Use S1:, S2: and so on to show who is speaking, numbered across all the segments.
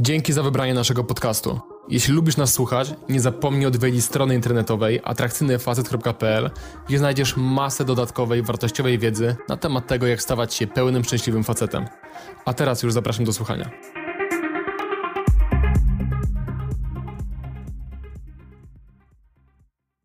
S1: Dzięki za wybranie naszego podcastu. Jeśli lubisz nas słuchać, nie zapomnij odwiedzić strony internetowej atrakcyjnyfacet.pl, gdzie znajdziesz masę dodatkowej, wartościowej wiedzy na temat tego, jak stawać się pełnym, szczęśliwym facetem. A teraz już zapraszam do słuchania.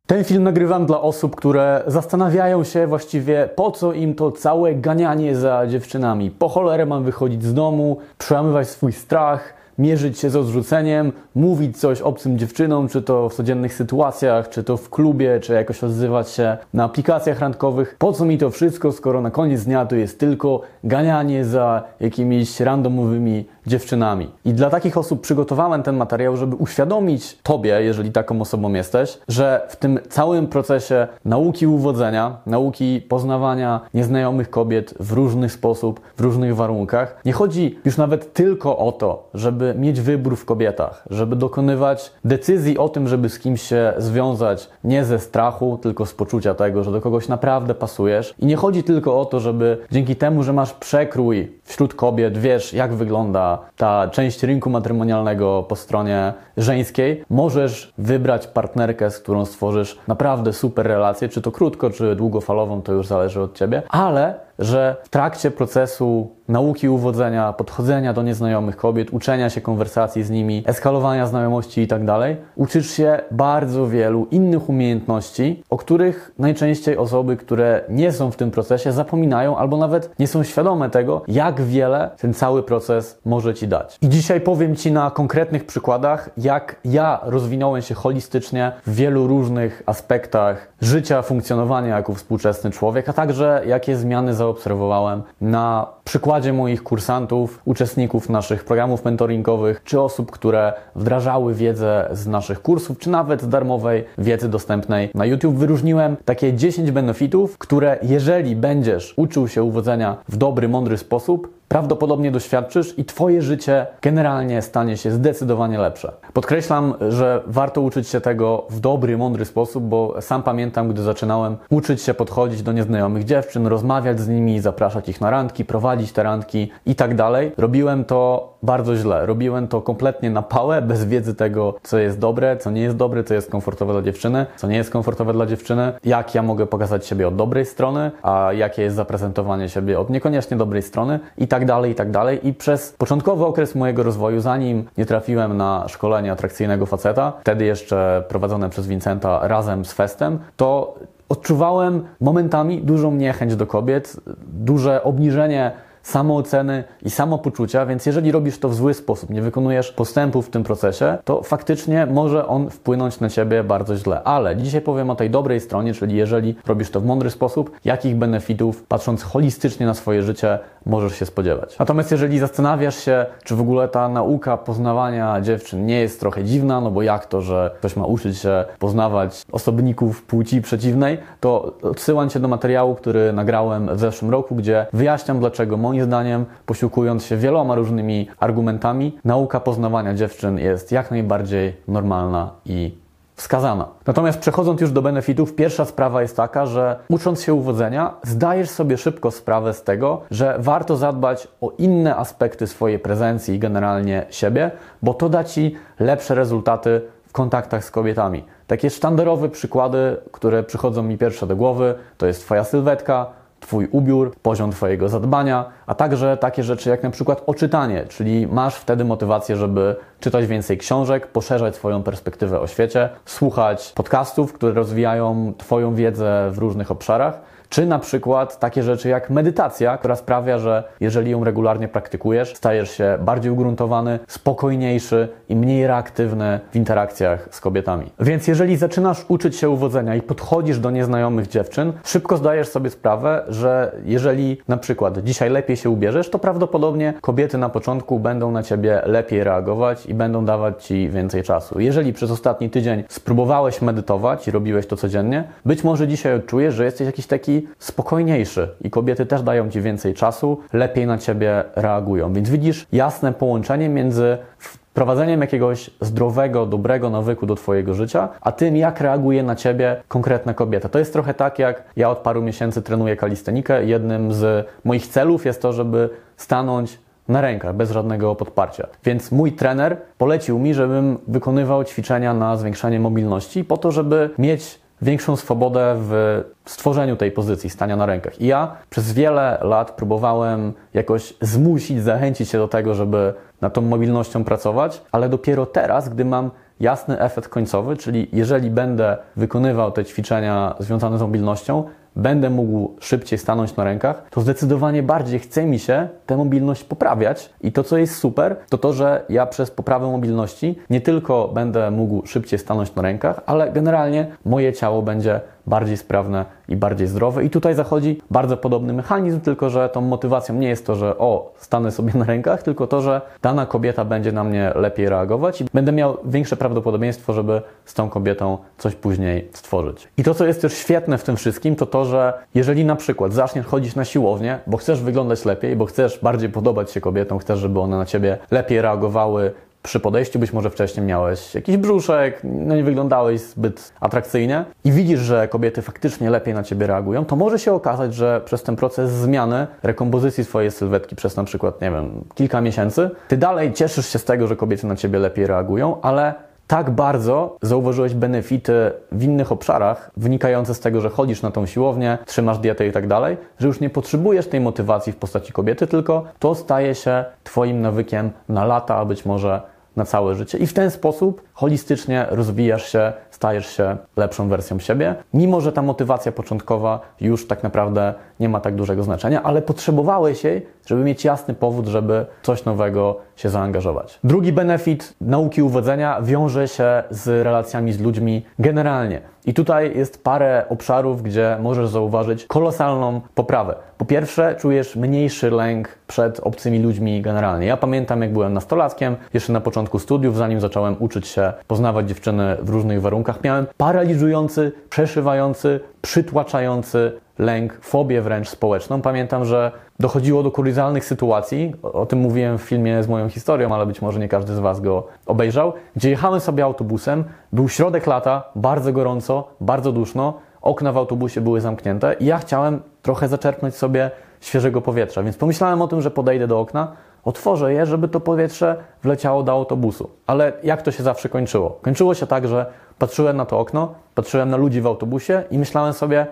S2: Ten film nagrywam dla osób, które zastanawiają się właściwie po co im to całe ganianie za dziewczynami. Po cholerę mam wychodzić z domu, przełamywać swój strach, mierzyć się z odrzuceniem, mówić coś obcym dziewczynom, czy to w codziennych sytuacjach, czy to w klubie, czy jakoś odzywać się na aplikacjach randkowych. Po co mi to wszystko, skoro na koniec dnia to jest tylko ganianie za jakimiś randomowymi dziewczynami. I dla takich osób przygotowałem ten materiał, żeby uświadomić Tobie, jeżeli taką osobą jesteś, że w tym całym procesie nauki uwodzenia, nauki poznawania nieznajomych kobiet w różny sposób, w różnych warunkach, nie chodzi już nawet tylko o to, żeby mieć wybór w kobietach, żeby dokonywać decyzji o tym, żeby z kimś się związać nie ze strachu, tylko z poczucia tego, że do kogoś naprawdę pasujesz. I nie chodzi tylko o to, żeby dzięki temu, że masz przekrój wśród kobiet, wiesz jak wygląda ta część rynku matrymonialnego po stronie żeńskiej, możesz wybrać partnerkę, z którą stworzysz naprawdę super relację, czy to krótko, czy długofalową, to już zależy od ciebie, ale że w trakcie procesu nauki uwodzenia, podchodzenia do nieznajomych kobiet, uczenia się konwersacji z nimi, eskalowania znajomości itd., tak uczysz się bardzo wielu innych umiejętności, o których najczęściej osoby, które nie są w tym procesie, zapominają albo nawet nie są świadome tego, jak wiele ten cały proces może Ci dać. I dzisiaj powiem Ci na konkretnych przykładach, jak ja rozwinąłem się holistycznie w wielu różnych aspektach życia, funkcjonowania jako współczesny człowiek, a także jakie zmiany zaobserwowałem na przykładzie moich kursantów, uczestników naszych programów mentoringowych, czy osób, które wdrażały wiedzę z naszych kursów, czy nawet z darmowej wiedzy dostępnej na YouTube. Wyróżniłem takie 10 benefitów, które jeżeli będziesz uczył się uwodzenia w dobry, mądry sposób, prawdopodobnie doświadczysz i Twoje życie generalnie stanie się zdecydowanie lepsze. Podkreślam, że warto uczyć się tego w dobry, mądry sposób, bo sam pamiętam, gdy zaczynałem uczyć się podchodzić do nieznajomych dziewczyn, rozmawiać z nimi, zapraszać ich na randki, prowadzić te randki i tak dalej. Robiłem to bardzo źle. Robiłem to kompletnie na pałę, bez wiedzy tego, co jest dobre, co nie jest dobre, co jest komfortowe dla dziewczyny, co nie jest komfortowe dla dziewczyny, jak ja mogę pokazać siebie od dobrej strony, a jakie jest zaprezentowanie siebie od niekoniecznie dobrej strony i tak dalej, i tak dalej. I przez początkowy okres mojego rozwoju, zanim nie trafiłem na szkolenie atrakcyjnego faceta, wtedy jeszcze prowadzone przez Vincenta razem z Festem, to odczuwałem momentami dużą niechęć do kobiet, duże obniżenie samooceny i samopoczucia, więc jeżeli robisz to w zły sposób, nie wykonujesz postępów w tym procesie, to faktycznie może on wpłynąć na ciebie bardzo źle. Ale dzisiaj powiem o tej dobrej stronie, czyli jeżeli robisz to w mądry sposób, jakich benefitów, patrząc holistycznie na swoje życie, możesz się spodziewać. Natomiast jeżeli zastanawiasz się, czy w ogóle ta nauka poznawania dziewczyn nie jest trochę dziwna, no bo jak to, że ktoś ma uczyć się poznawać osobników płci przeciwnej, to odsyłam Cię do materiału, który nagrałem w zeszłym roku, gdzie wyjaśniam, dlaczego moim zdaniem, posiłkując się wieloma różnymi argumentami, nauka poznawania dziewczyn jest jak najbardziej normalna i wskazana. Natomiast przechodząc już do benefitów, pierwsza sprawa jest taka, że ucząc się uwodzenia, zdajesz sobie szybko sprawę z tego, że warto zadbać o inne aspekty swojej prezencji i generalnie siebie, bo to da ci lepsze rezultaty w kontaktach z kobietami. Takie sztandarowe przykłady, które przychodzą mi pierwsze do głowy, to jest Twoja sylwetka, Twój ubiór, poziom Twojego zadbania, a także takie rzeczy jak na przykład oczytanie, czyli masz wtedy motywację, żeby czytać więcej książek, poszerzać swoją perspektywę o świecie, słuchać podcastów, które rozwijają Twoją wiedzę w różnych obszarach czy na przykład takie rzeczy jak medytacja, która sprawia, że jeżeli ją regularnie praktykujesz, stajesz się bardziej ugruntowany, spokojniejszy i mniej reaktywny w interakcjach z kobietami. Więc jeżeli zaczynasz uczyć się uwodzenia i podchodzisz do nieznajomych dziewczyn, szybko zdajesz sobie sprawę, że jeżeli na przykład dzisiaj lepiej się ubierzesz, to prawdopodobnie kobiety na początku będą na ciebie lepiej reagować i będą dawać ci więcej czasu. Jeżeli przez ostatni tydzień spróbowałeś medytować i robiłeś to codziennie, być może dzisiaj odczujesz, że jesteś jakiś taki spokojniejszy i kobiety też dają Ci więcej czasu, lepiej na Ciebie reagują. Więc widzisz jasne połączenie między wprowadzeniem jakiegoś zdrowego, dobrego nawyku do Twojego życia, a tym, jak reaguje na Ciebie konkretna kobieta. To jest trochę tak, jak ja od paru miesięcy trenuję kalistenikę. Jednym z moich celów jest to, żeby stanąć na rękach, bez żadnego podparcia. Więc mój trener polecił mi, żebym wykonywał ćwiczenia na zwiększanie mobilności, po to, żeby mieć większą swobodę w stworzeniu tej pozycji stania na rękach. I ja przez wiele lat próbowałem jakoś zmusić, zachęcić się do tego, żeby nad tą mobilnością pracować, ale dopiero teraz, gdy mam jasny efekt końcowy, czyli jeżeli będę wykonywał te ćwiczenia związane z mobilnością, będę mógł szybciej stanąć na rękach, to zdecydowanie bardziej chce mi się tę mobilność poprawiać. I to, co jest super, to to, że ja przez poprawę mobilności nie tylko będę mógł szybciej stanąć na rękach, ale generalnie moje ciało będzie bardziej sprawne i bardziej zdrowe. I tutaj zachodzi bardzo podobny mechanizm, tylko że tą motywacją nie jest to, że o, stanę sobie na rękach, tylko to, że dana kobieta będzie na mnie lepiej reagować i będę miał większe prawdopodobieństwo, żeby z tą kobietą coś później stworzyć. I to, co jest też świetne w tym wszystkim, to to, że jeżeli na przykład zaczniesz chodzić na siłownię, bo chcesz wyglądać lepiej, bo chcesz bardziej podobać się kobietom, chcesz, żeby one na ciebie lepiej reagowały, przy podejściu być może wcześniej miałeś jakiś brzuszek, no nie wyglądałeś zbyt atrakcyjnie i widzisz, że kobiety faktycznie lepiej na ciebie reagują, to może się okazać, że przez ten proces zmiany rekompozycji swojej sylwetki przez na przykład, nie wiem, kilka miesięcy, ty dalej cieszysz się z tego, że kobiety na ciebie lepiej reagują, ale tak bardzo zauważyłeś benefity w innych obszarach, wynikające z tego, że chodzisz na tą siłownię, trzymasz dietę i tak dalej, że już nie potrzebujesz tej motywacji w postaci kobiety, tylko to staje się Twoim nawykiem na lata, a być może na całe życie. I w ten sposób holistycznie rozwijasz się, stajesz się lepszą wersją siebie, mimo że ta motywacja początkowa już tak naprawdę nie ma tak dużego znaczenia, ale potrzebowałeś jej, żeby mieć jasny powód, żeby coś nowego się zaangażować. Drugi benefit nauki uwodzenia wiąże się z relacjami z ludźmi generalnie. I tutaj jest parę obszarów, gdzie możesz zauważyć kolosalną poprawę. Po pierwsze, czujesz mniejszy lęk przed obcymi ludźmi generalnie. Ja pamiętam, jak byłem nastolatkiem, jeszcze na początku studiów, zanim zacząłem uczyć się poznawać dziewczyny w różnych warunkach, miałem paraliżujący, przeszywający, przytłaczający lęk, fobię wręcz społeczną. Pamiętam, że dochodziło do kuriozalnych sytuacji, o tym mówiłem w filmie z moją historią, ale być może nie każdy z Was go obejrzał, gdzie jechałem sobie autobusem, był środek lata, bardzo gorąco, bardzo duszno, okna w autobusie były zamknięte i ja chciałem trochę zaczerpnąć sobie świeżego powietrza, więc pomyślałem o tym, że podejdę do okna, otworzę je, żeby to powietrze wleciało do autobusu. Ale jak to się zawsze kończyło? Kończyło się tak, że patrzyłem na to okno, patrzyłem na ludzi w autobusie i myślałem sobie,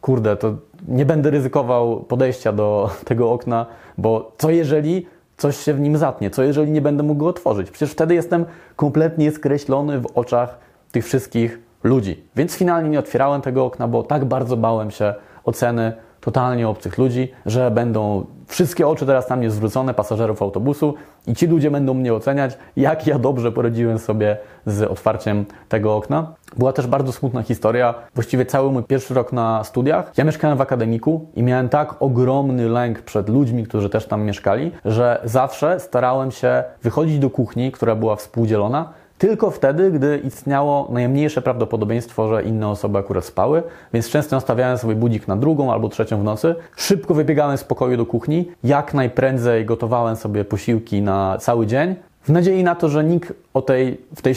S2: kurde, to nie będę ryzykował podejścia do tego okna, bo co jeżeli coś się w nim zatnie? Co jeżeli nie będę mógł go otworzyć? Przecież wtedy jestem kompletnie skreślony w oczach tych wszystkich ludzi. Więc finalnie nie otwierałem tego okna, bo tak bardzo bałem się oceny totalnie obcych ludzi, że będą wszystkie oczy teraz na mnie zwrócone, pasażerów autobusu i ci ludzie będą mnie oceniać, jak ja dobrze poradziłem sobie z otwarciem tego okna. Była też bardzo smutna historia. Właściwie cały mój pierwszy rok na studiach. Ja mieszkałem w akademiku i miałem tak ogromny lęk przed ludźmi, którzy też tam mieszkali, że zawsze starałem się wychodzić do kuchni, która była współdzielona, tylko wtedy, gdy istniało najmniejsze prawdopodobieństwo, że inne osoby akurat spały, więc często nastawiałem sobie budzik na drugą albo trzecią w nocy. Szybko wybiegałem z pokoju do kuchni, jak najprędzej gotowałem sobie posiłki na cały dzień, w nadziei na to, że nikt o tej, w, tej,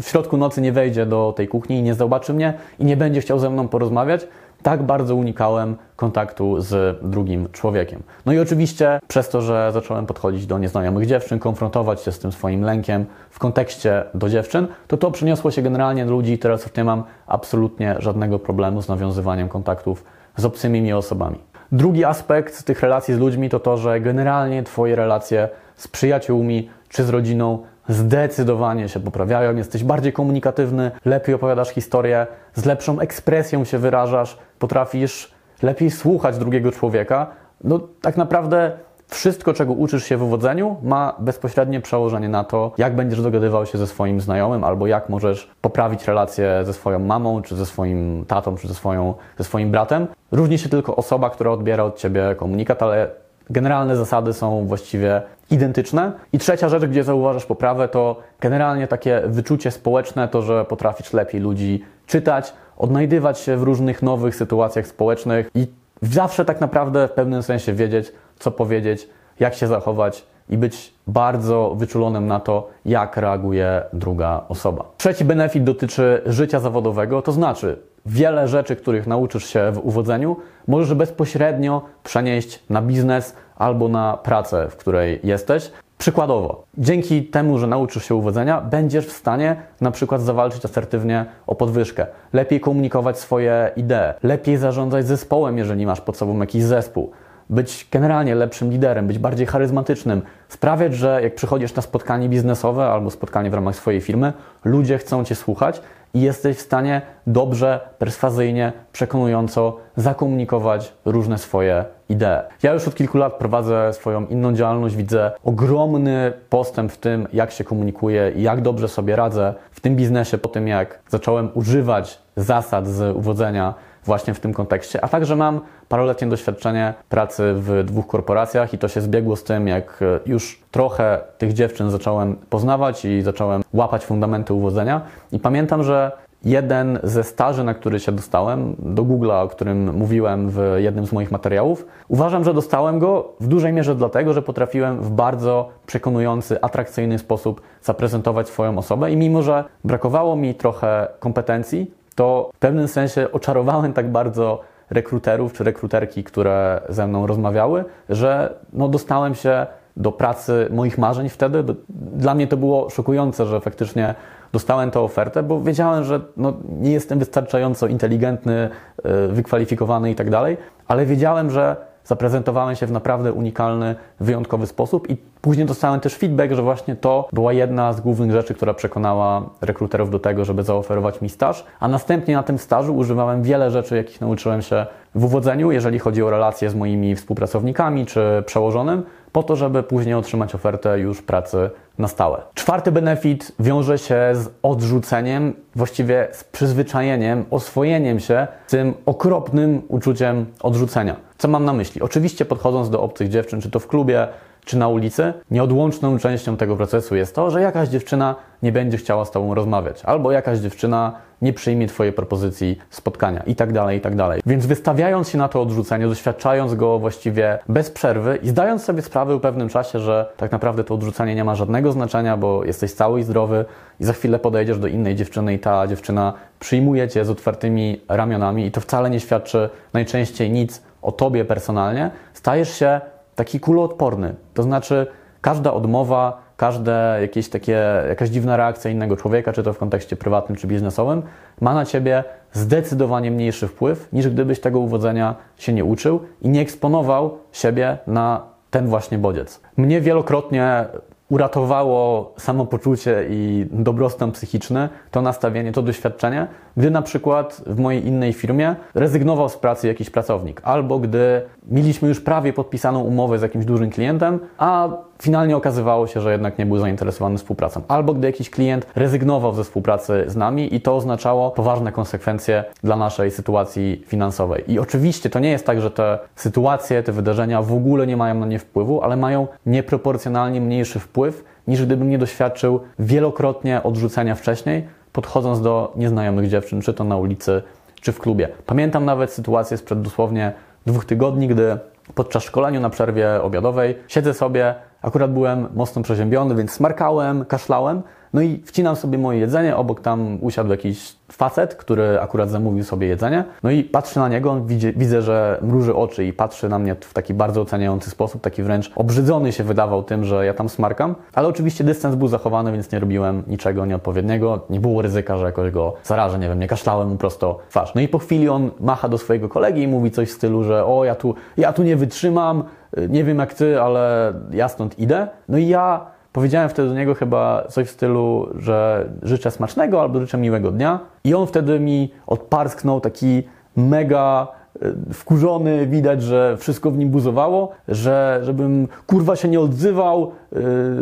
S2: w środku nocy nie wejdzie do tej kuchni i nie zobaczy mnie i nie będzie chciał ze mną porozmawiać, tak bardzo unikałem kontaktu z drugim człowiekiem. No i oczywiście przez to, że zacząłem podchodzić do nieznajomych dziewczyn, konfrontować się z tym swoim lękiem w kontekście do dziewczyn, to to przyniosło się generalnie do ludzi i teraz już nie mam absolutnie żadnego problemu z nawiązywaniem kontaktów z obcymi osobami. Drugi aspekt tych relacji z ludźmi to to, że generalnie Twoje relacje z przyjaciółmi czy z rodziną zdecydowanie się poprawiają, jesteś bardziej komunikatywny, lepiej opowiadasz historię, z lepszą ekspresją się wyrażasz, potrafisz lepiej słuchać drugiego człowieka. No tak naprawdę wszystko, czego uczysz się w uwodzeniu, ma bezpośrednie przełożenie na to, jak będziesz dogadywał się ze swoim znajomym, albo jak możesz poprawić relacje ze swoją mamą, czy ze swoim tatą, czy ze, swoją, ze swoim bratem. Różni się tylko osoba, która odbiera od ciebie komunikat, ale generalne zasady są właściwie identyczne. I trzecia rzecz, gdzie zauważasz poprawę, to generalnie takie wyczucie społeczne, to, że potrafisz lepiej ludzi czytać, odnajdywać się w różnych nowych sytuacjach społecznych i zawsze tak naprawdę w pewnym sensie wiedzieć, co powiedzieć, jak się zachować i być bardzo wyczulonym na to, jak reaguje druga osoba. Trzeci benefit dotyczy życia zawodowego, to znaczy wiele rzeczy, których nauczysz się w uwodzeniu, możesz bezpośrednio przenieść na biznes albo na pracę, w której jesteś. Przykładowo, dzięki temu, że nauczysz się uwodzenia, będziesz w stanie na przykład zawalczyć asertywnie o podwyżkę, lepiej komunikować swoje idee, lepiej zarządzać zespołem, jeżeli masz pod sobą jakiś zespół, być generalnie lepszym liderem, być bardziej charyzmatycznym, sprawiać, że jak przychodzisz na spotkanie biznesowe albo spotkanie w ramach swojej firmy, ludzie chcą Cię słuchać i jesteś w stanie dobrze, perswazyjnie, przekonująco zakomunikować różne swoje idee. Ja już od kilku lat prowadzę swoją inną działalność, widzę ogromny postęp w tym, jak się komunikuję i jak dobrze sobie radzę w tym biznesie po tym, jak zacząłem używać zasad z uwodzenia właśnie w tym kontekście, a także mam paroletnie doświadczenie pracy w dwóch korporacjach i to się zbiegło z tym, jak już trochę tych dziewczyn zacząłem poznawać i zacząłem łapać fundamenty uwodzenia. I pamiętam, że jeden ze staży, na który się dostałem, do Google'a, o którym mówiłem w jednym z moich materiałów, uważam, że dostałem go w dużej mierze dlatego, że potrafiłem w bardzo przekonujący, atrakcyjny sposób zaprezentować swoją osobę i mimo, że brakowało mi trochę kompetencji, to w pewnym sensie oczarowałem tak bardzo rekruterów czy rekruterki, które ze mną rozmawiały, że no dostałem się do pracy moich marzeń wtedy. Dla mnie to było szokujące, że faktycznie dostałem tę ofertę, bo wiedziałem, że no, nie jestem wystarczająco inteligentny, y, wykwalifikowany i tak dalej, ale wiedziałem, że zaprezentowałem się w naprawdę unikalny, wyjątkowy sposób i później dostałem też feedback, że właśnie to była jedna z głównych rzeczy, która przekonała rekruterów do tego, żeby zaoferować mi staż, a następnie na tym stażu używałem wiele rzeczy, jakich nauczyłem się w uwodzeniu, jeżeli chodzi o relacje z moimi współpracownikami czy przełożonym, po to, żeby później otrzymać ofertę już pracy na stałe. Czwarty benefit wiąże się z odrzuceniem, właściwie z przyzwyczajeniem, oswojeniem się tym okropnym uczuciem odrzucenia. Co mam na myśli? Oczywiście podchodząc do obcych dziewczyn, czy to w klubie, czy na ulicy, nieodłączną częścią tego procesu jest to, że jakaś dziewczyna nie będzie chciała z Tobą rozmawiać, albo jakaś dziewczyna nie przyjmie Twojej propozycji spotkania i tak dalej, i tak dalej. Więc wystawiając się na to odrzucenie, doświadczając go właściwie bez przerwy i zdając sobie sprawę w pewnym czasie, że tak naprawdę to odrzucenie nie ma żadnego znaczenia, bo jesteś cały i zdrowy i za chwilę podejdziesz do innej dziewczyny i ta dziewczyna przyjmuje Cię z otwartymi ramionami i to wcale nie świadczy najczęściej nic o Tobie personalnie, stajesz się taki kuloodporny. To znaczy, każda odmowa, każde jakieś takie, jakaś dziwna reakcja innego człowieka, czy to w kontekście prywatnym, czy biznesowym, ma na ciebie zdecydowanie mniejszy wpływ, niż gdybyś tego uwodzenia się nie uczył i nie eksponował siebie na ten właśnie bodziec. Mnie wielokrotnie uratowało samopoczucie i dobrostan psychiczny, to nastawienie, to doświadczenie, gdy na przykład w mojej innej firmie rezygnował z pracy jakiś pracownik, albo gdy mieliśmy już prawie podpisaną umowę z jakimś dużym klientem, a finalnie okazywało się, że jednak nie był zainteresowany współpracą, albo gdy jakiś klient rezygnował ze współpracy z nami i to oznaczało poważne konsekwencje dla naszej sytuacji finansowej. I oczywiście to nie jest tak, że te sytuacje, te wydarzenia w ogóle nie mają na nie wpływu, ale mają nieproporcjonalnie mniejszy wpływ niż gdybym nie doświadczył wielokrotnie odrzucenia wcześniej, podchodząc do nieznajomych dziewczyn, czy to na ulicy, czy w klubie. Pamiętam nawet sytuację sprzed dosłownie dwóch tygodni, gdy podczas szkolenia na przerwie obiadowej siedzę sobie, akurat byłem mocno przeziębiony, więc smarkałem, kaszlałem, no i wcinam sobie moje jedzenie, obok tam usiadł jakiś facet, który akurat zamówił sobie jedzenie. No i patrzę na niego, widzę, widzę, że mruży oczy i patrzy na mnie w taki bardzo oceniający sposób, taki wręcz obrzydzony się wydawał tym, że ja tam smarkam. Ale oczywiście dystans był zachowany, więc nie robiłem niczego nieodpowiedniego. Nie było ryzyka, że jakoś go zarażę, nie wiem, nie kaszlałem mu prosto twarz. No i po chwili on macha do swojego kolegi i mówi coś w stylu, że o, ja tu, ja tu nie wytrzymam, nie wiem jak ty, ale ja stąd idę. No i ja Powiedziałem wtedy do niego chyba coś w stylu, że życzę smacznego albo życzę miłego dnia. I on wtedy mi odparsknął taki mega e, wkurzony, widać, że wszystko w nim buzowało, że żebym kurwa się nie odzywał, e,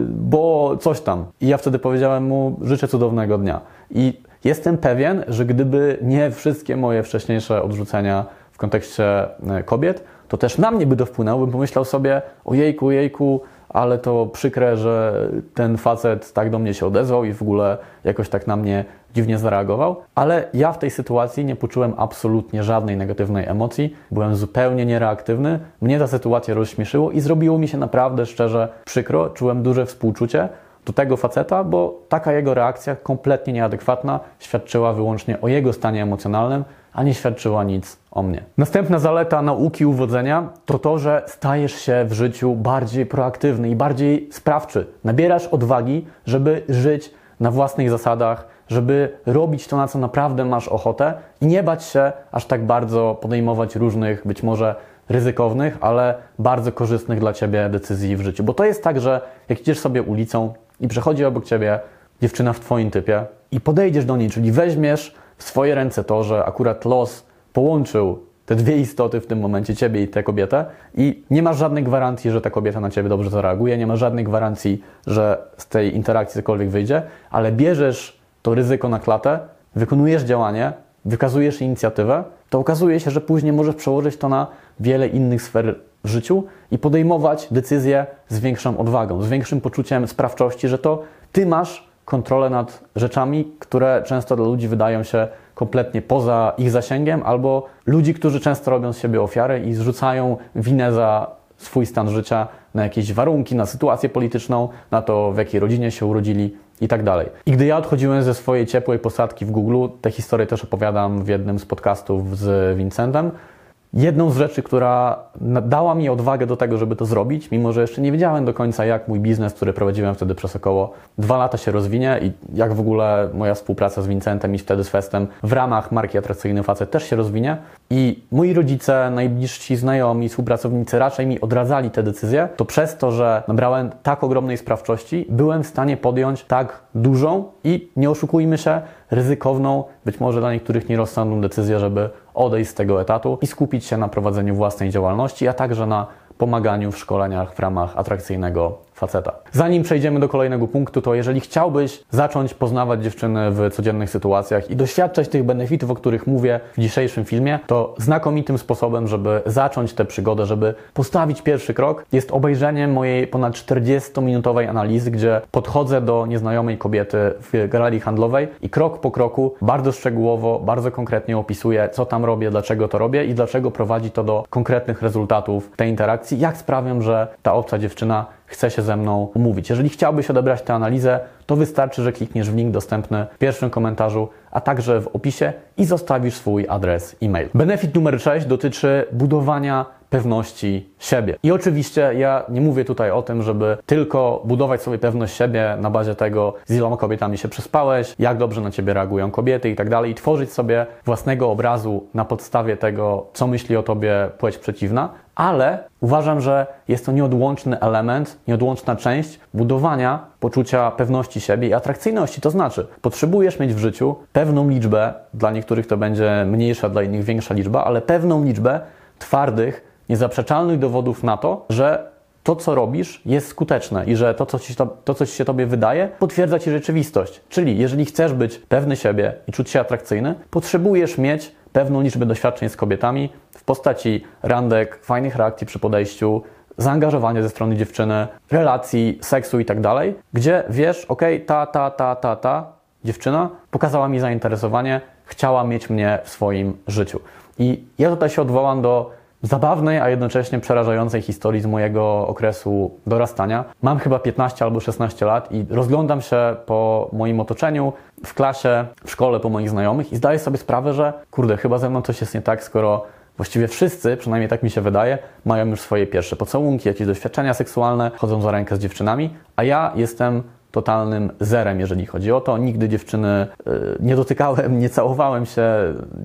S2: bo coś tam. I ja wtedy powiedziałem mu, życzę cudownego dnia. I jestem pewien, że gdyby nie wszystkie moje wcześniejsze odrzucenia w kontekście e, kobiet, to też na mnie by to wpłynęło, bym pomyślał sobie, ojejku, ojejku, ale to przykre, że ten facet tak do mnie się odezwał i w ogóle jakoś tak na mnie dziwnie zareagował. Ale ja w tej sytuacji nie poczułem absolutnie żadnej negatywnej emocji, byłem zupełnie niereaktywny. Mnie ta sytuacja rozśmieszyło i zrobiło mi się naprawdę szczerze przykro, czułem duże współczucie, do tego faceta, bo taka jego reakcja, kompletnie nieadekwatna, świadczyła wyłącznie o jego stanie emocjonalnym, a nie świadczyła nic o mnie. Następna zaleta nauki uwodzenia to to, że stajesz się w życiu bardziej proaktywny i bardziej sprawczy. Nabierasz odwagi, żeby żyć na własnych zasadach, żeby robić to, na co naprawdę masz ochotę i nie bać się aż tak bardzo podejmować różnych, być może ryzykownych, ale bardzo korzystnych dla Ciebie decyzji w życiu. Bo to jest tak, że jak idziesz sobie ulicą i przechodzi obok Ciebie dziewczyna w Twoim typie i podejdziesz do niej, czyli weźmiesz w swoje ręce to, że akurat los połączył te dwie istoty w tym momencie, ciebie i tę kobietę, i nie masz żadnej gwarancji, że ta kobieta na ciebie dobrze zareaguje, nie masz żadnej gwarancji, że z tej interakcji cokolwiek wyjdzie, ale bierzesz to ryzyko na klatę, wykonujesz działanie, wykazujesz inicjatywę, to okazuje się, że później możesz przełożyć to na wiele innych sfer w życiu i podejmować decyzje z większą odwagą, z większym poczuciem sprawczości, że to ty masz kontrolę nad rzeczami, które często dla ludzi wydają się kompletnie poza ich zasięgiem, albo ludzi, którzy często robią z siebie ofiary i zrzucają winę za swój stan życia na jakieś warunki, na sytuację polityczną, na to, w jakiej rodzinie się urodzili i tak dalej. I gdy ja odchodziłem ze swojej ciepłej posadki w Google, tę historię też opowiadam w jednym z podcastów z Vincentem, Jedną z rzeczy, która dała mi odwagę do tego, żeby to zrobić, mimo że jeszcze nie wiedziałem do końca, jak mój biznes, który prowadziłem wtedy przez około dwa lata się rozwinie i jak w ogóle moja współpraca z Vincentem i wtedy z Festem w ramach marki Atrakcyjny Facet też się rozwinie. I moi rodzice, najbliżsi znajomi, współpracownicy raczej mi odradzali te decyzje, to przez to, że nabrałem tak ogromnej sprawczości, byłem w stanie podjąć tak dużą i nie oszukujmy się, ryzykowną, być może dla niektórych nierozsądną decyzję, żeby odejść z tego etatu i skupić się na prowadzeniu własnej działalności, a także na pomaganiu w szkoleniach w ramach atrakcyjnego faceta. Zanim przejdziemy do kolejnego punktu, to jeżeli chciałbyś zacząć poznawać dziewczyny w codziennych sytuacjach i doświadczać tych benefitów, o których mówię w dzisiejszym filmie, to znakomitym sposobem, żeby zacząć tę przygodę, żeby postawić pierwszy krok, jest obejrzenie mojej ponad 40-minutowej analizy, gdzie podchodzę do nieznajomej kobiety w galerii handlowej i krok po kroku, bardzo szczegółowo, bardzo konkretnie opisuję, co tam robię, dlaczego to robię i dlaczego prowadzi to do konkretnych rezultatów tej interakcji, jak sprawiam, że ta obca dziewczyna chce się ze mną umówić. Jeżeli chciałbyś odebrać tę analizę, to wystarczy, że klikniesz w link dostępny w pierwszym komentarzu, a także w opisie i zostawisz swój adres e-mail. Benefit numer 6 dotyczy budowania pewności siebie. I oczywiście ja nie mówię tutaj o tym, żeby tylko budować sobie pewność siebie na bazie tego, z iloma kobietami się przespałeś, jak dobrze na ciebie reagują kobiety i tak dalej, i tworzyć sobie własnego obrazu na podstawie tego, co myśli o tobie płeć przeciwna, ale uważam, że jest to nieodłączny element, nieodłączna część budowania poczucia pewności siebie i atrakcyjności. To znaczy, potrzebujesz mieć w życiu pewną liczbę, dla niektórych to będzie mniejsza, dla innych większa liczba, ale pewną liczbę twardych, niezaprzeczalnych dowodów na to, że to, co robisz, jest skuteczne i że to, co ci, to, co ci się tobie wydaje, potwierdza ci rzeczywistość. Czyli jeżeli chcesz być pewny siebie i czuć się atrakcyjny, potrzebujesz mieć pewną liczbę doświadczeń z kobietami w postaci randek, fajnych reakcji przy podejściu, zaangażowania ze strony dziewczyny, relacji, seksu i tak dalej, gdzie wiesz, ok, ta, ta, ta, ta, ta dziewczyna pokazała mi zainteresowanie, chciała mieć mnie w swoim życiu. I ja tutaj się odwołam do zabawnej, a jednocześnie przerażającej historii z mojego okresu dorastania. Mam chyba 15 albo 16 lat i rozglądam się po moim otoczeniu, w klasie, w szkole, po moich znajomych i zdaję sobie sprawę, że kurde, chyba ze mną coś jest nie tak, skoro właściwie wszyscy, przynajmniej tak mi się wydaje, mają już swoje pierwsze pocałunki, jakieś doświadczenia seksualne, chodzą za rękę z dziewczynami, a ja jestem totalnym zerem, jeżeli chodzi o to. Nigdy dziewczyny y, nie dotykałem, nie całowałem się,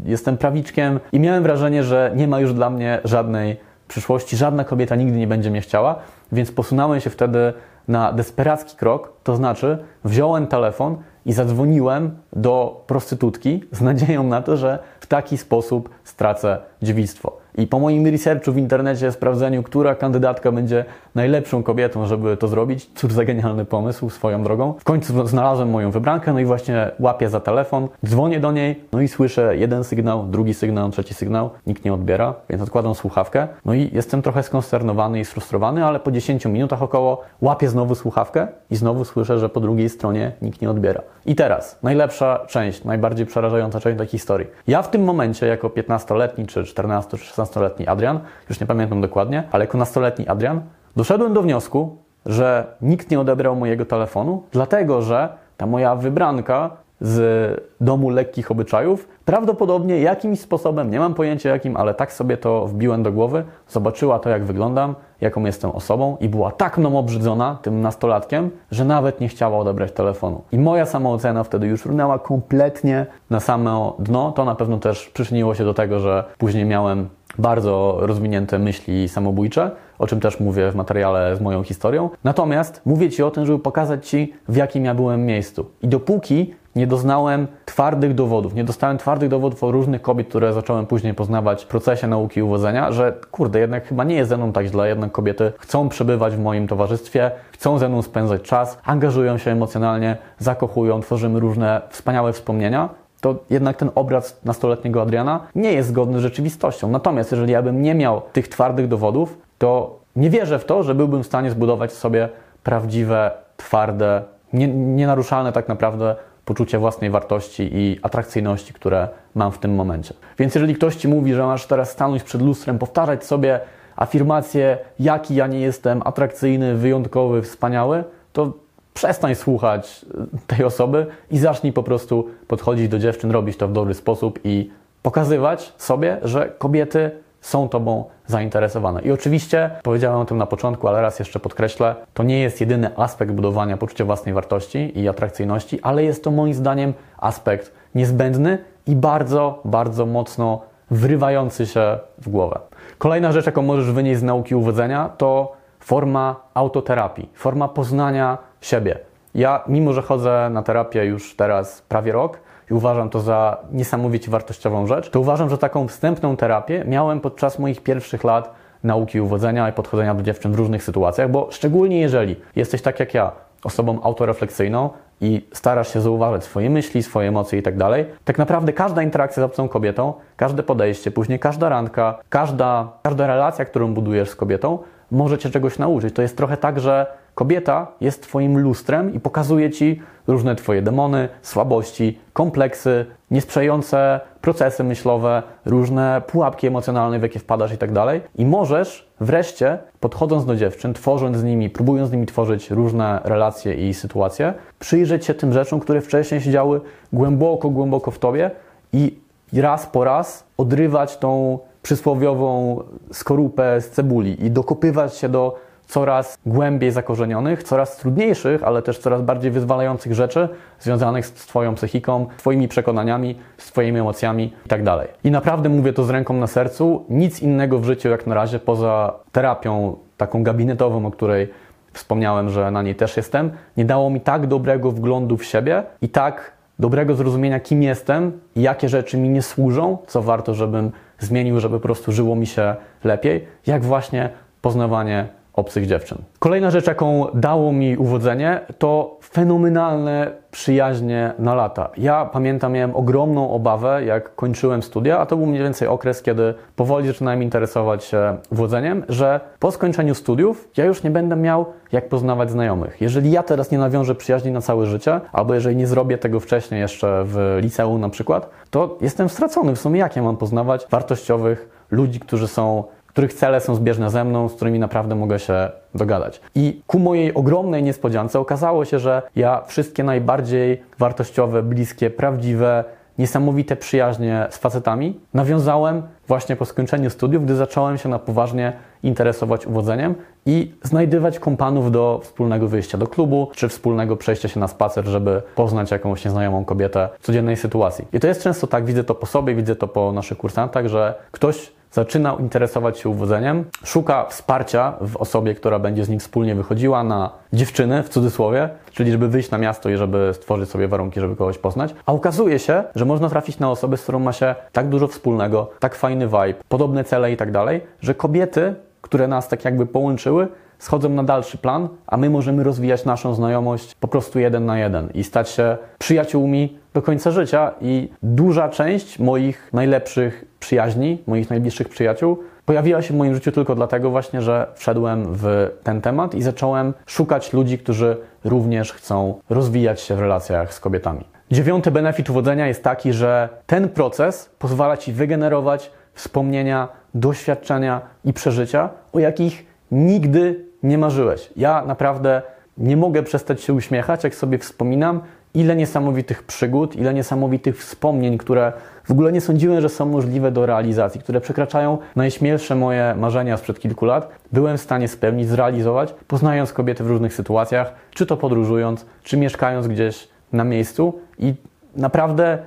S2: jestem prawiczkiem i miałem wrażenie, że nie ma już dla mnie żadnej przyszłości, żadna kobieta nigdy nie będzie mnie chciała, więc posunąłem się wtedy na desperacki krok, to znaczy wziąłem telefon i zadzwoniłem do prostytutki z nadzieją na to, że w taki sposób stracę dziewictwo. I po moim researchu w internecie, sprawdzeniu, która kandydatka będzie najlepszą kobietą, żeby to zrobić, cóż za genialny pomysł swoją drogą. W końcu znalazłem moją wybrankę, no i właśnie łapię za telefon, dzwonię do niej, no i słyszę jeden sygnał, drugi sygnał, trzeci sygnał, nikt nie odbiera, więc odkładam słuchawkę. No i jestem trochę skonsternowany i sfrustrowany, ale po 10 minutach około łapię znowu słuchawkę i znowu słyszę, że po drugiej stronie nikt nie odbiera. I teraz najlepsza część, najbardziej przerażająca część tej historii. Ja w tym momencie, jako 15-letni, czy 14, czy 16 15-letni Adrian, już nie pamiętam dokładnie, ale jako nastoletni Adrian, doszedłem do wniosku, że nikt nie odebrał mojego telefonu, dlatego że ta moja wybranka z domu lekkich obyczajów, prawdopodobnie jakimś sposobem, nie mam pojęcia jakim, ale tak sobie to wbiłem do głowy, zobaczyła to, jak wyglądam, jaką jestem osobą i była tak mną obrzydzona tym nastolatkiem, że nawet nie chciała odebrać telefonu. I moja samoocena wtedy już runęła kompletnie na samo dno. To na pewno też przyczyniło się do tego, że później miałem bardzo rozwinięte myśli samobójcze, o czym też mówię w materiale z moją historią. Natomiast mówię Ci o tym, żeby pokazać Ci, w jakim ja byłem miejscu. I dopóki nie doznałem twardych dowodów, nie dostałem twardych dowodów o różnych kobiet, które zacząłem później poznawać w procesie nauki uwodzenia, że kurde, jednak chyba nie jest ze mną tak źle, jednak kobiety chcą przebywać w moim towarzystwie, chcą ze mną spędzać czas, angażują się emocjonalnie, zakochują, tworzymy różne wspaniałe wspomnienia, to jednak ten obraz nastoletniego Adriana nie jest zgodny z rzeczywistością. Natomiast jeżeli ja bym nie miał tych twardych dowodów, to nie wierzę w to, że byłbym w stanie zbudować sobie prawdziwe, twarde, nie, nienaruszalne tak naprawdę poczucie własnej wartości i atrakcyjności, które mam w tym momencie. Więc jeżeli ktoś Ci mówi, że masz teraz stanąć przed lustrem, powtarzać sobie afirmację, jaki ja nie jestem atrakcyjny, wyjątkowy, wspaniały, to przestań słuchać tej osoby i zacznij po prostu podchodzić do dziewczyn, robić to w dobry sposób i pokazywać sobie, że kobiety są Tobą zainteresowane. I oczywiście, powiedziałem o tym na początku, ale raz jeszcze podkreślę, to nie jest jedyny aspekt budowania poczucia własnej wartości i atrakcyjności, ale jest to moim zdaniem aspekt niezbędny i bardzo, bardzo mocno wrywający się w głowę. Kolejna rzecz, jaką możesz wynieść z nauki uwodzenia, to forma autoterapii, forma poznania siebie. Ja, mimo że chodzę na terapię już teraz prawie rok, i uważam to za niesamowicie wartościową rzecz, to uważam, że taką wstępną terapię miałem podczas moich pierwszych lat nauki uwodzenia i podchodzenia do dziewczyn w różnych sytuacjach, bo szczególnie jeżeli jesteś tak jak ja, osobą autorefleksyjną i starasz się zauważyć swoje myśli, swoje emocje i tak dalej, tak naprawdę każda interakcja z obcą kobietą, każde podejście, później każda randka, każda, każda relacja, którą budujesz z kobietą, może cię czegoś nauczyć. To jest trochę tak, że kobieta jest Twoim lustrem i pokazuje Ci różne Twoje demony, słabości, kompleksy, niesprzyjające procesy myślowe, różne pułapki emocjonalne, w jakie wpadasz i tak dalej. I możesz wreszcie, podchodząc do dziewczyn, tworząc z nimi, próbując z nimi tworzyć różne relacje i sytuacje, przyjrzeć się tym rzeczom, które wcześniej się działy głęboko, głęboko w Tobie i raz po raz odrywać tą przysłowiową skorupę z cebuli i dokopywać się do coraz głębiej zakorzenionych, coraz trudniejszych, ale też coraz bardziej wyzwalających rzeczy związanych z Twoją psychiką, Twoimi przekonaniami, z Twoimi emocjami itd. Tak I naprawdę mówię to z ręką na sercu. Nic innego w życiu jak na razie poza terapią taką gabinetową, o której wspomniałem, że na niej też jestem, nie dało mi tak dobrego wglądu w siebie i tak dobrego zrozumienia, kim jestem i jakie rzeczy mi nie służą, co warto, żebym zmienił, żeby po prostu żyło mi się lepiej, jak właśnie poznawanie obcych dziewczyn. Kolejna rzecz, jaką dało mi uwodzenie, to fenomenalne przyjaźnie na lata. Ja pamiętam, miałem ogromną obawę, jak kończyłem studia, a to był mniej więcej okres, kiedy powoli zaczynałem interesować się uwodzeniem, że po skończeniu studiów ja już nie będę miał jak poznawać znajomych. Jeżeli ja teraz nie nawiążę przyjaźni na całe życie, albo jeżeli nie zrobię tego wcześniej jeszcze w liceum na przykład, to jestem stracony. W sumie jak ja mam poznawać wartościowych ludzi, którzy są których cele są zbieżne ze mną, z którymi naprawdę mogę się dogadać. I ku mojej ogromnej niespodziance okazało się, że ja wszystkie najbardziej wartościowe, bliskie, prawdziwe, niesamowite przyjaźnie z facetami nawiązałem właśnie po skończeniu studiów, gdy zacząłem się na poważnie interesować uwodzeniem i znajdywać kompanów do wspólnego wyjścia do klubu, czy wspólnego przejścia się na spacer, żeby poznać jakąś nieznajomą kobietę w codziennej sytuacji. I to jest często tak, widzę to po sobie, widzę to po naszych kursantach, że ktoś zaczyna interesować się uwodzeniem, szuka wsparcia w osobie, która będzie z nim wspólnie wychodziła na dziewczyny, w cudzysłowie, czyli żeby wyjść na miasto i żeby stworzyć sobie warunki, żeby kogoś poznać. A okazuje się, że można trafić na osobę, z którą ma się tak dużo wspólnego, tak fajny vibe, podobne cele i tak dalej, że kobiety, które nas tak jakby połączyły, schodzą na dalszy plan, a my możemy rozwijać naszą znajomość po prostu jeden na jeden i stać się przyjaciółmi do końca życia. I duża część moich najlepszych przyjaźni, moich najbliższych przyjaciół pojawiła się w moim życiu tylko dlatego właśnie, że wszedłem w ten temat i zacząłem szukać ludzi, którzy również chcą rozwijać się w relacjach z kobietami. Dziewiąty benefit uwodzenia jest taki, że ten proces pozwala Ci wygenerować wspomnienia, doświadczenia i przeżycia, o jakich nigdy nie marzyłeś. Ja naprawdę nie mogę przestać się uśmiechać, jak sobie wspominam, ile niesamowitych przygód, ile niesamowitych wspomnień, które w ogóle nie sądziłem, że są możliwe do realizacji, które przekraczają najśmielsze moje marzenia sprzed kilku lat, byłem w stanie spełnić, zrealizować, poznając kobiety w różnych sytuacjach, czy to podróżując, czy mieszkając gdzieś na miejscu. I naprawdę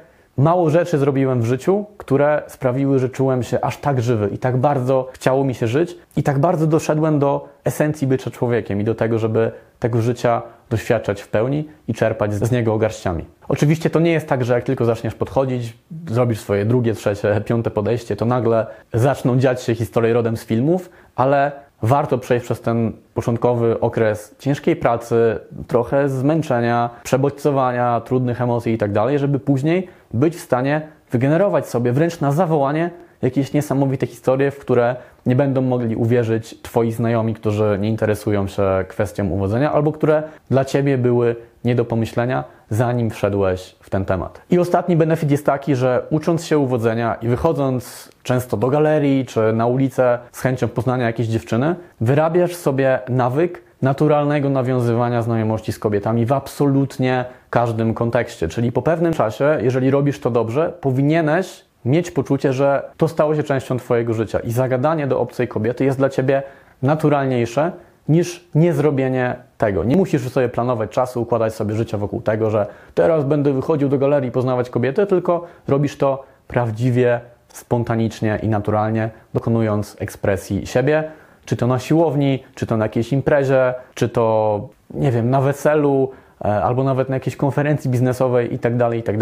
S2: mało rzeczy zrobiłem w życiu, które sprawiły, że czułem się aż tak żywy i tak bardzo chciało mi się żyć i tak bardzo doszedłem do esencji bycia człowiekiem i do tego, żeby tego życia doświadczać w pełni i czerpać z niego garściami. Oczywiście to nie jest tak, że jak tylko zaczniesz podchodzić, zrobisz swoje drugie, trzecie, piąte podejście, to nagle zaczną dziać się historie rodem z filmów, ale warto przejść przez ten początkowy okres ciężkiej pracy, trochę zmęczenia, przebodźcowania, trudnych emocji i tak żeby później być w stanie wygenerować sobie wręcz na zawołanie jakieś niesamowite historie, w które nie będą mogli uwierzyć Twoi znajomi, którzy nie interesują się kwestią uwodzenia, albo które dla Ciebie były nie do pomyślenia, zanim wszedłeś w ten temat. I ostatni benefit jest taki, że ucząc się uwodzenia i wychodząc często do galerii czy na ulicę z chęcią poznania jakiejś dziewczyny, wyrabiasz sobie nawyk naturalnego nawiązywania znajomości z kobietami w absolutnie każdym kontekście. Czyli po pewnym czasie, jeżeli robisz to dobrze, powinieneś mieć poczucie, że to stało się częścią Twojego życia i zagadanie do obcej kobiety jest dla Ciebie naturalniejsze niż niezrobienie tego. Nie musisz sobie planować czasu, układać sobie życia wokół tego, że teraz będę wychodził do galerii poznawać kobiety, tylko robisz to prawdziwie, spontanicznie i naturalnie, dokonując ekspresji siebie, czy to na siłowni, czy to na jakiejś imprezie, czy to, nie wiem, na weselu, albo nawet na jakiejś konferencji biznesowej i tak dalej, i tak.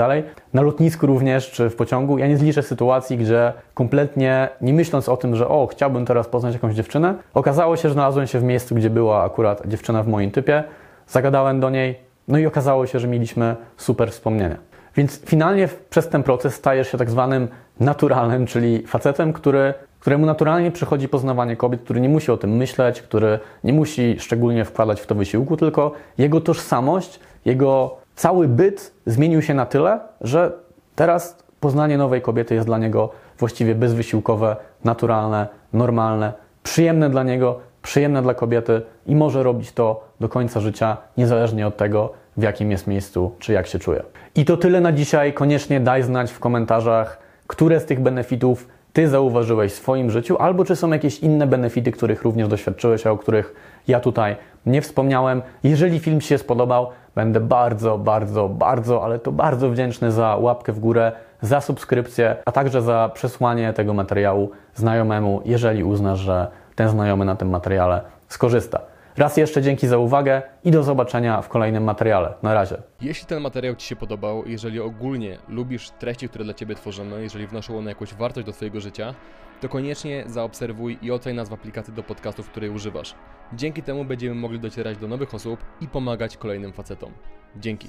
S2: Na lotnisku również, czy w pociągu. Ja nie zliczę sytuacji, gdzie kompletnie nie myśląc o tym, że o, chciałbym teraz poznać jakąś dziewczynę, okazało się, że znalazłem się w miejscu, gdzie była akurat dziewczyna w moim typie, zagadałem do niej, no i okazało się, że mieliśmy super wspomnienia. Więc finalnie przez ten proces stajesz się tak zwanym naturalnym, czyli facetem, który któremu naturalnie przychodzi poznawanie kobiet, który nie musi o tym myśleć, który nie musi szczególnie wkładać w to wysiłku, tylko jego tożsamość, jego cały byt zmienił się na tyle, że teraz poznanie nowej kobiety jest dla niego właściwie bezwysiłkowe, naturalne, normalne, przyjemne dla niego, przyjemne dla kobiety i może robić to do końca życia, niezależnie od tego, w jakim jest miejscu, czy jak się czuje. I to tyle na dzisiaj. Koniecznie daj znać w komentarzach, które z tych benefitów ty zauważyłeś w swoim życiu, albo czy są jakieś inne benefity, których również doświadczyłeś, a o których ja tutaj nie wspomniałem. Jeżeli film Ci się spodobał, będę bardzo, bardzo, bardzo, ale to bardzo wdzięczny za łapkę w górę, za subskrypcję, a także za przesłanie tego materiału znajomemu, jeżeli uznasz, że ten znajomy na tym materiale skorzysta. Raz jeszcze dzięki za uwagę i do zobaczenia w kolejnym materiale. Na razie.
S1: Jeśli ten materiał Ci się podobał, jeżeli ogólnie lubisz treści, które dla Ciebie tworzymy, jeżeli wnoszą one jakąś wartość do Twojego życia, to koniecznie zaobserwuj i oceń nas w aplikacji do podcastów, której używasz. Dzięki temu będziemy mogli docierać do nowych osób i pomagać kolejnym facetom. Dzięki.